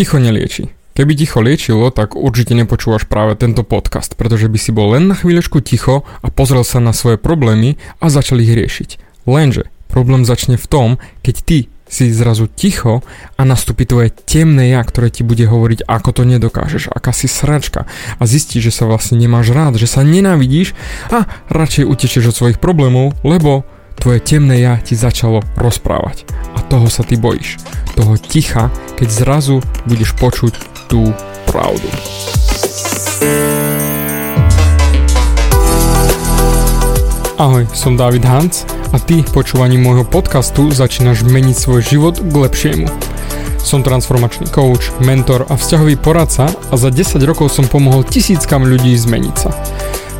Ticho nelieči. Keby ticho liečilo, tak určite nepočúvaš práve tento podcast, pretože by si bol len na chvíľočku ticho a pozrel sa na svoje problémy a začal ich riešiť. Lenže problém začne v tom, keď ty si zrazu ticho a nastúpi tvoje temné ja, ktoré ti bude hovoriť, ako to nedokážeš, aká si sračka a zistíš, že sa vlastne nemáš rád, že sa nenávidíš a radšej utečeš od svojich problémov, lebo tvoje temné ja ti začalo rozprávať. A toho sa ty bojíš. Toho ticha, keď zrazu budeš počuť tú pravdu. Ahoj, som David Hans a ty počúvaním môjho podcastu začínaš meniť svoj život k lepšiemu. Som transformačný coach, mentor a vzťahový poradca a za 10 rokov som pomohol tisíckam ľudí zmeniť sa.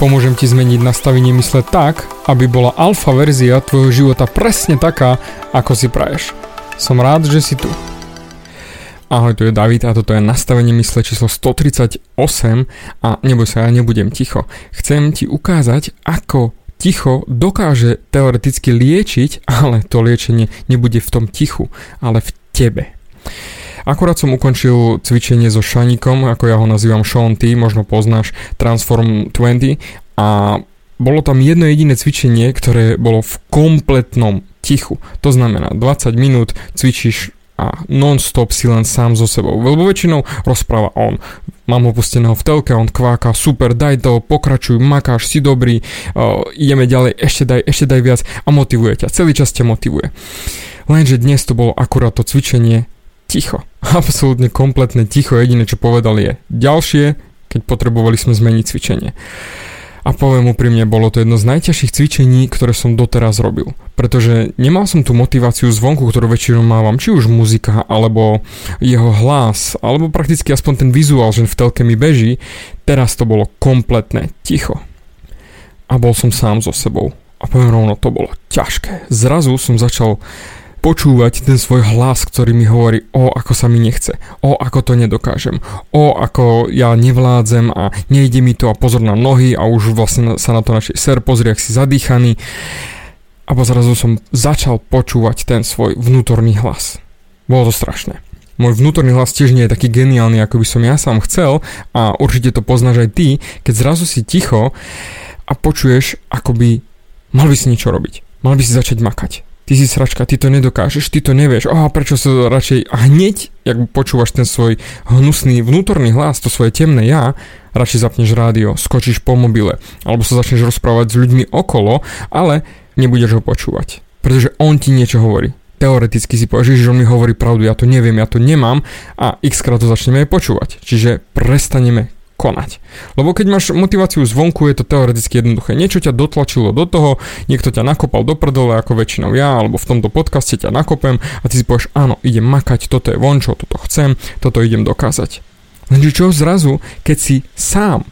Pomôžem ti zmeniť nastavenie mysle tak, aby bola alfa verzia tvojho života presne taká, ako si praješ. Som rád, že si tu. Ahoj, tu je David a toto je nastavenie mysle číslo 138 a neboj sa, ja nebudem ticho. Chcem ti ukázať, ako ticho dokáže teoreticky liečiť, ale to liečenie nebude v tom tichu, ale v tebe. Akurát som ukončil cvičenie so Šanikom, ako ja ho nazývam Sean T, možno poznáš Transform 20 a bolo tam jedno jediné cvičenie, ktoré bolo v kompletnom tichu. To znamená 20 minút cvičíš a non-stop si len sám so sebou. Lebo väčšinou rozpráva on. Mám ho pusteného v telke, on kváka, super, daj to, pokračuj, makáš, si dobrý, uh, ideme ďalej, ešte daj, ešte daj viac a motivuje ťa. Celý čas ťa motivuje. Lenže dnes to bolo akurát to cvičenie ticho. Absolútne kompletne ticho. Jediné, čo povedal je ďalšie, keď potrebovali sme zmeniť cvičenie. A poviem úprimne, bolo to jedno z najťažších cvičení, ktoré som doteraz robil. Pretože nemal som tú motiváciu zvonku, ktorú väčšinou mávam, či už muzika, alebo jeho hlas, alebo prakticky aspoň ten vizuál, že v telke mi beží. Teraz to bolo kompletné ticho. A bol som sám so sebou. A poviem rovno, to bolo ťažké. Zrazu som začal počúvať ten svoj hlas, ktorý mi hovorí, o ako sa mi nechce, o ako to nedokážem, o ako ja nevládzem a nejde mi to a pozor na nohy a už vlastne sa na to našej ser pozrie, ak si zadýchaný. A zrazu som začal počúvať ten svoj vnútorný hlas. Bolo to strašné. Môj vnútorný hlas tiež nie je taký geniálny, ako by som ja sám chcel a určite to poznáš aj ty, keď zrazu si ticho a počuješ, akoby mal by si niečo robiť. Mal by si začať makať ty si sračka, ty to nedokážeš, ty to nevieš, oh, prečo sa radšej a hneď, jak počúvaš ten svoj hnusný vnútorný hlas, to svoje temné ja, radšej zapneš rádio, skočíš po mobile, alebo sa začneš rozprávať s ľuďmi okolo, ale nebudeš ho počúvať, pretože on ti niečo hovorí. Teoreticky si povieš, že on mi hovorí pravdu, ja to neviem, ja to nemám a x krát to začneme aj počúvať. Čiže prestaneme konať. Lebo keď máš motiváciu zvonku, je to teoreticky jednoduché. Niečo ťa dotlačilo do toho, niekto ťa nakopal do prdele ako väčšinou ja, alebo v tomto podcaste ťa nakopem a ty si povieš, áno, idem makať, toto je vončo, toto chcem, toto idem dokázať. Lenže čo zrazu, keď si sám,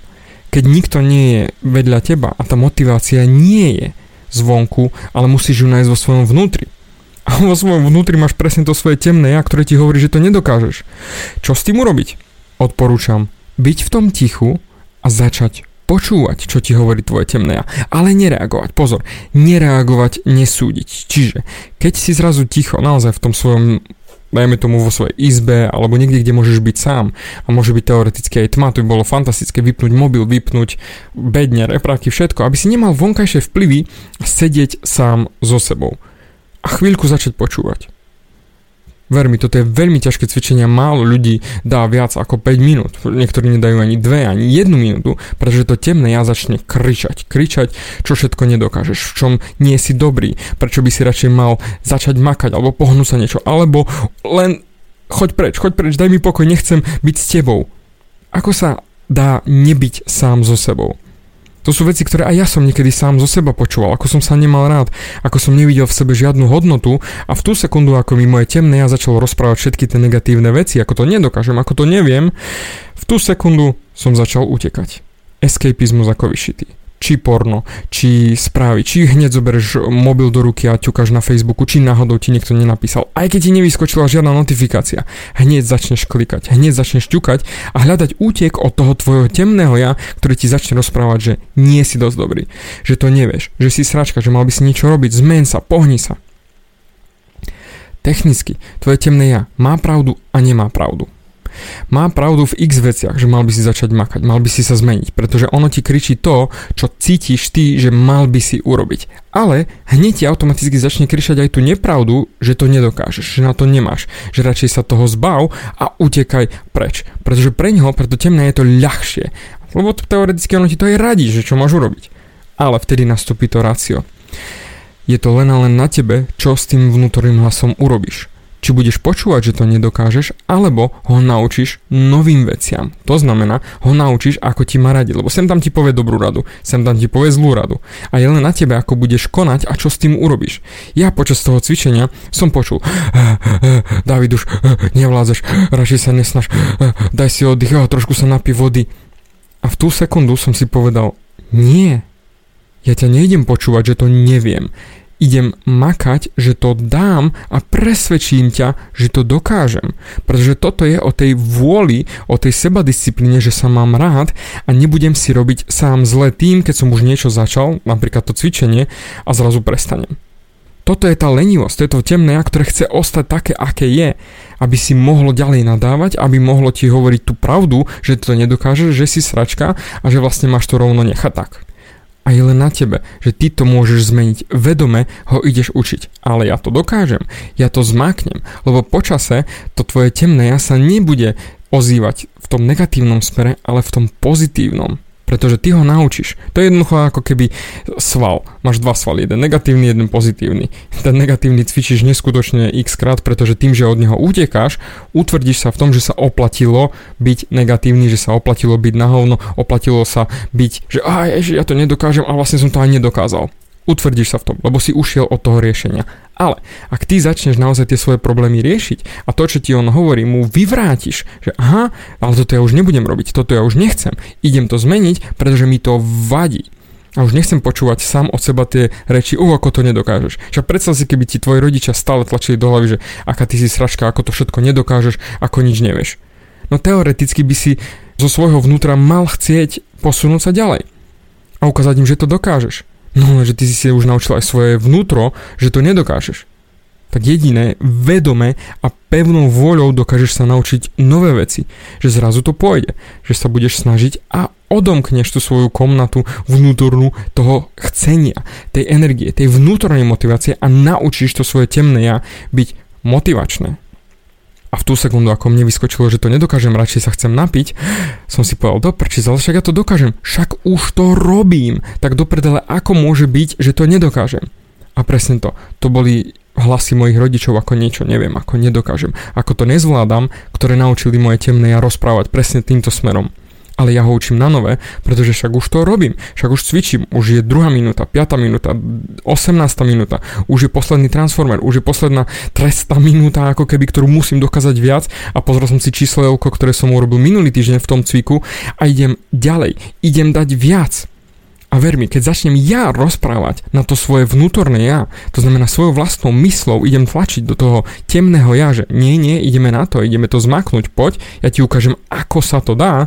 keď nikto nie je vedľa teba a tá motivácia nie je zvonku, ale musíš ju nájsť vo svojom vnútri. A vo svojom vnútri máš presne to svoje temné ja, ktoré ti hovorí, že to nedokážeš. Čo s tým urobiť? Odporúčam byť v tom tichu a začať počúvať, čo ti hovorí tvoje temné ja, ale nereagovať. Pozor, nereagovať, nesúdiť. Čiže, keď si zrazu ticho, naozaj v tom svojom dajme tomu vo svojej izbe alebo niekde, kde môžeš byť sám a môže byť teoreticky aj tma, to by bolo fantastické vypnúť mobil, vypnúť bedne, repráky, všetko, aby si nemal vonkajšie vplyvy a sedieť sám so sebou a chvíľku začať počúvať. Ver mi, toto je veľmi ťažké cvičenie, málo ľudí dá viac ako 5 minút. Niektorí nedajú ani 2, ani 1 minútu, pretože to temné ja začne kričať, kričať, čo všetko nedokážeš, v čom nie si dobrý, prečo by si radšej mal začať makať, alebo pohnúť sa niečo, alebo len choď preč, choď preč, daj mi pokoj, nechcem byť s tebou. Ako sa dá nebyť sám so sebou? To sú veci, ktoré aj ja som niekedy sám zo seba počúval, ako som sa nemal rád, ako som nevidel v sebe žiadnu hodnotu a v tú sekundu, ako mi moje temné ja začalo rozprávať všetky tie negatívne veci, ako to nedokážem, ako to neviem, v tú sekundu som začal utekať. Escapizmus ako vyšitý. Či porno, či správy, či hneď zoberieš mobil do ruky a ťukáš na Facebooku, či náhodou ti niekto nenapísal. Aj keď ti nevyskočila žiadna notifikácia, hneď začneš klikať, hneď začneš ťukať a hľadať útek od toho tvojho temného ja, ktorý ti začne rozprávať, že nie si dosť dobrý, že to nevieš, že si sračka, že mal by si niečo robiť, zmen sa, pohni sa. Technicky, tvoje temné ja má pravdu a nemá pravdu. Má pravdu v x veciach, že mal by si začať makať, mal by si sa zmeniť, pretože ono ti kričí to, čo cítiš ty, že mal by si urobiť. Ale hneď ti automaticky začne kričať aj tú nepravdu, že to nedokážeš, že na to nemáš, že radšej sa toho zbav a utekaj preč. Pretože pre neho, pre to temné je to ľahšie. Lebo to teoreticky ono ti to aj radí, že čo máš urobiť. Ale vtedy nastúpi to rácio. Je to len a len na tebe, čo s tým vnútorným hlasom urobíš či budeš počúvať, že to nedokážeš, alebo ho naučíš novým veciam. To znamená, ho naučíš, ako ti má radiť, lebo sem tam ti povie dobrú radu, sem tam ti povie zlú radu. A je len na tebe, ako budeš konať a čo s tým urobíš. Ja počas toho cvičenia som počul, David už nevládzeš, radšej sa nesnaž, daj si oddych, trošku sa napí vody. A v tú sekundu som si povedal, nie, ja ťa nejdem počúvať, že to neviem idem makať, že to dám a presvedčím ťa, že to dokážem. Pretože toto je o tej vôli, o tej sebadisciplíne, že sa mám rád a nebudem si robiť sám zle tým, keď som už niečo začal, napríklad to cvičenie, a zrazu prestanem. Toto je tá lenivosť, to je to temné ja, ktoré chce ostať také, aké je, aby si mohlo ďalej nadávať, aby mohlo ti hovoriť tú pravdu, že to nedokáže, že si sračka a že vlastne máš to rovno nechať tak a je len na tebe, že ty to môžeš zmeniť. Vedome ho ideš učiť. Ale ja to dokážem. Ja to zmáknem. Lebo počase to tvoje temné ja sa nebude ozývať v tom negatívnom smere, ale v tom pozitívnom pretože ty ho naučíš. To je jednoducho ako keby sval. Máš dva svaly, jeden negatívny, jeden pozitívny. Ten negatívny cvičíš neskutočne x krát, pretože tým, že od neho utekáš, utvrdíš sa v tom, že sa oplatilo byť negatívny, že sa oplatilo byť na hovno, oplatilo sa byť, že aj, že ja to nedokážem a vlastne som to aj nedokázal utvrdíš sa v tom, lebo si ušiel od toho riešenia. Ale ak ty začneš naozaj tie svoje problémy riešiť a to, čo ti on hovorí, mu vyvrátiš, že aha, ale toto ja už nebudem robiť, toto ja už nechcem, idem to zmeniť, pretože mi to vadí. A už nechcem počúvať sám od seba tie reči, o, ako to nedokážeš. Však predstav si, keby ti tvoji rodičia stále tlačili do hlavy, že aká ty si sračka, ako to všetko nedokážeš, ako nič nevieš. No teoreticky by si zo svojho vnútra mal chcieť posunúť sa ďalej a ukázať im, že to dokážeš. No že ty si si už naučil aj svoje vnútro, že to nedokážeš. Tak jediné, vedome a pevnou vôľou dokážeš sa naučiť nové veci. Že zrazu to pôjde. Že sa budeš snažiť a odomkneš tú svoju komnatu vnútornú toho chcenia, tej energie, tej vnútornej motivácie a naučíš to svoje temné ja byť motivačné. A v tú sekundu, ako mne vyskočilo, že to nedokážem, radšej sa chcem napiť, som si povedal, do prči, ale však ja to dokážem, však už to robím. Tak do prdele, ako môže byť, že to nedokážem? A presne to, to boli hlasy mojich rodičov, ako niečo neviem, ako nedokážem, ako to nezvládam, ktoré naučili moje temné ja rozprávať presne týmto smerom ale ja ho učím na nové, pretože však už to robím, však už cvičím, už je druhá minúta, 5. minúta, 18. minúta, už je posledný transformer, už je posledná trestná minúta, ako keby, ktorú musím dokázať viac a pozrel som si číslo, ktoré som urobil minulý týždeň v tom cviku a idem ďalej, idem dať viac. A ver mi, keď začnem ja rozprávať na to svoje vnútorné ja, to znamená svojou vlastnou myslou idem tlačiť do toho temného ja, že nie, nie, ideme na to, ideme to zmaknúť, poď, ja ti ukážem, ako sa to dá,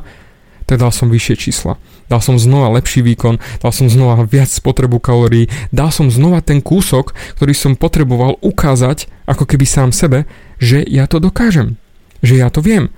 tak dal som vyššie čísla. Dal som znova lepší výkon, dal som znova viac spotrebu kalórií, dal som znova ten kúsok, ktorý som potreboval ukázať, ako keby sám sebe, že ja to dokážem, že ja to viem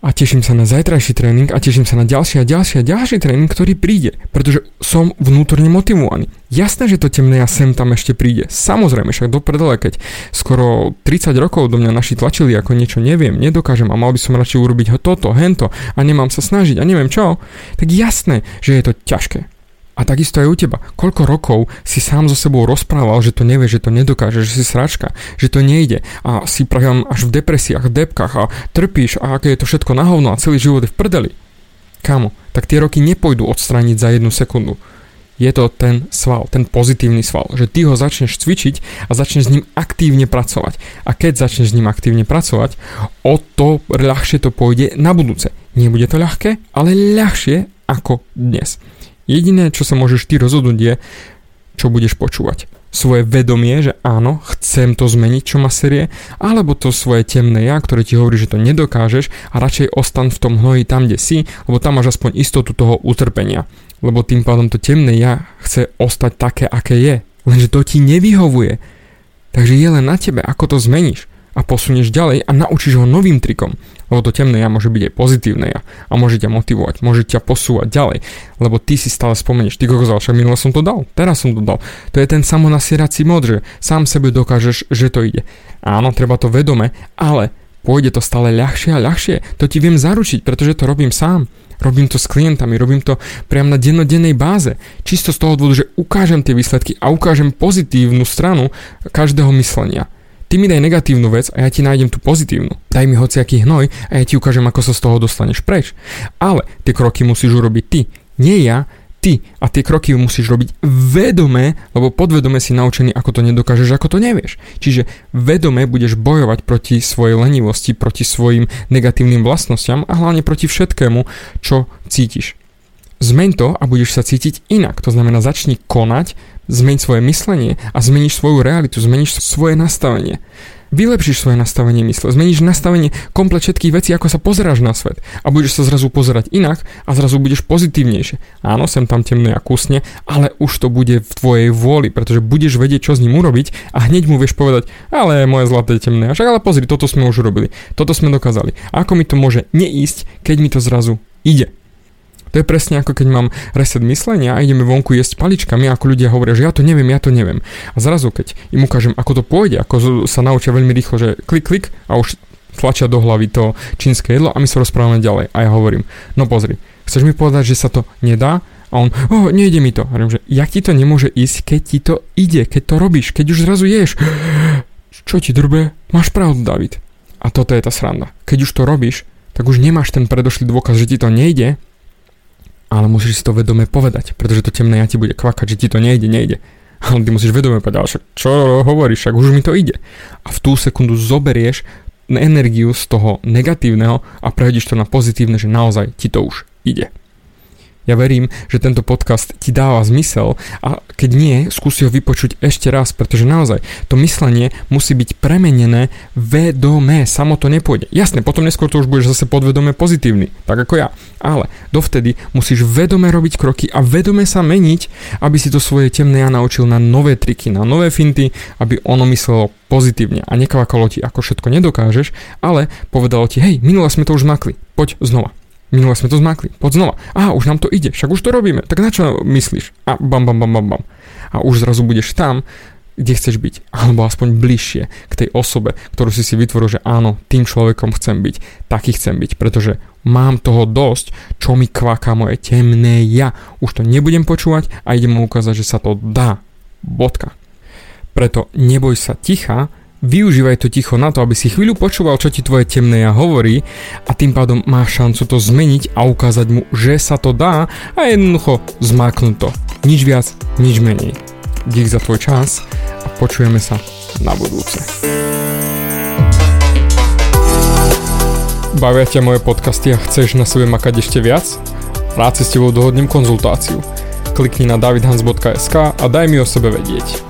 a teším sa na zajtrajší tréning a teším sa na ďalší a ďalší a ďalší tréning, ktorý príde, pretože som vnútorne motivovaný. Jasné, že to temné ja sem tam ešte príde. Samozrejme, však do keď skoro 30 rokov do mňa naši tlačili ako niečo neviem, nedokážem a mal by som radšej urobiť toto, hento a nemám sa snažiť a neviem čo, tak jasné, že je to ťažké. A takisto aj u teba. Koľko rokov si sám so sebou rozprával, že to nevie, že to nedokáže, že si sračka, že to nejde a si praviam až v depresiách, v depkách a trpíš a aké je to všetko na hovno a celý život je v prdeli. Kamo, tak tie roky nepôjdu odstrániť za jednu sekundu. Je to ten sval, ten pozitívny sval, že ty ho začneš cvičiť a začneš s ním aktívne pracovať. A keď začneš s ním aktívne pracovať, o to ľahšie to pôjde na budúce. Nebude to ľahké, ale ľahšie ako dnes. Jediné, čo sa môžeš ty rozhodnúť je, čo budeš počúvať. Svoje vedomie, že áno, chcem to zmeniť, čo ma série, alebo to svoje temné ja, ktoré ti hovorí, že to nedokážeš a radšej ostan v tom hnoji tam, kde si, lebo tam máš aspoň istotu toho utrpenia. Lebo tým pádom to temné ja chce ostať také, aké je. Lenže to ti nevyhovuje. Takže je len na tebe, ako to zmeníš a posunieš ďalej a naučíš ho novým trikom. Lebo to temné ja môže byť aj pozitívne ja a môže ťa motivovať, môže ťa posúvať ďalej. Lebo ty si stále spomenieš, ty kokos, však minule som to dal, teraz som to dal. To je ten samonasierací mod, že sám sebe dokážeš, že to ide. Áno, treba to vedome, ale pôjde to stále ľahšie a ľahšie. To ti viem zaručiť, pretože to robím sám. Robím to s klientami, robím to priam na dennodennej báze. Čisto z toho dôvodu, že ukážem tie výsledky a ukážem pozitívnu stranu každého myslenia. Ty mi daj negatívnu vec a ja ti nájdem tú pozitívnu. Daj mi hociaký hnoj a ja ti ukážem, ako sa z toho dostaneš preč. Ale tie kroky musíš urobiť ty, nie ja, ty. A tie kroky musíš robiť vedome, lebo podvedome si naučený, ako to nedokážeš, ako to nevieš. Čiže vedome budeš bojovať proti svojej lenivosti, proti svojim negatívnym vlastnostiam a hlavne proti všetkému, čo cítiš. Zmeň to a budeš sa cítiť inak. To znamená, začni konať zmeň svoje myslenie a zmeníš svoju realitu, zmeníš svoje nastavenie. Vylepšíš svoje nastavenie mysle, zmeníš nastavenie komplet všetkých vecí, ako sa pozeráš na svet a budeš sa zrazu pozerať inak a zrazu budeš pozitívnejšie. Áno, sem tam temné a kusne, ale už to bude v tvojej vôli, pretože budeš vedieť, čo s ním urobiť a hneď mu vieš povedať, ale moje zlaté temné, však ale pozri, toto sme už urobili, toto sme dokázali. A ako mi to môže neísť, keď mi to zrazu ide. To je presne ako keď mám reset myslenia a ideme vonku jesť paličkami ako ľudia hovoria, že ja to neviem, ja to neviem. A zrazu keď im ukážem, ako to pôjde, ako sa naučia veľmi rýchlo, že klik, klik a už tlačia do hlavy to čínske jedlo a my sa rozprávame ďalej. A ja hovorím, no pozri, chceš mi povedať, že sa to nedá? A on, oh, nejde mi to. A hovorím, že jak ti to nemôže ísť, keď ti to ide, keď to robíš, keď už zrazu ješ. Čo ti drbe? Máš pravdu, David. A toto je tá sranda. Keď už to robíš, tak už nemáš ten predošlý dôkaz, že ti to nejde, ale musíš si to vedome povedať, pretože to temné ja ti bude kvakať, že ti to nejde, nejde. Ale ty musíš vedome povedať, však čo hovoríš, však už mi to ide. A v tú sekundu zoberieš energiu z toho negatívneho a prehodíš to na pozitívne, že naozaj ti to už ide. Ja verím, že tento podcast ti dáva zmysel a keď nie, skúsi ho vypočuť ešte raz, pretože naozaj to myslenie musí byť premenené vedomé, samo to nepôjde. Jasne, potom neskôr to už budeš zase podvedome pozitívny, tak ako ja. Ale dovtedy musíš vedome robiť kroky a vedome sa meniť, aby si to svoje temné ja naučil na nové triky, na nové finty, aby ono myslelo pozitívne a nekvakalo ti, ako všetko nedokážeš, ale povedalo ti, hej, minule sme to už makli, poď znova. Minule sme to zmakli. Poď znova. Á, už nám to ide, však už to robíme. Tak na čo myslíš? A bam, bam, bam, bam, bam. A už zrazu budeš tam, kde chceš byť, alebo aspoň bližšie k tej osobe, ktorú si si vytvoril, že áno, tým človekom chcem byť, taký chcem byť, pretože mám toho dosť, čo mi kvaká moje temné ja. Už to nebudem počúvať a idem mu ukázať, že sa to dá. Bodka. Preto neboj sa ticha, Využívaj to ticho na to, aby si chvíľu počúval, čo ti tvoje temné ja hovorí a tým pádom máš šancu to zmeniť a ukázať mu, že sa to dá a jednoducho zmáknuť to. Nič viac, nič menej. Dík za tvoj čas a počujeme sa na budúce. Bavia ťa moje podcasty a chceš na sebe makať ešte viac? Rád si s tebou dohodnem konzultáciu. Klikni na davidhans.sk a daj mi o sebe vedieť.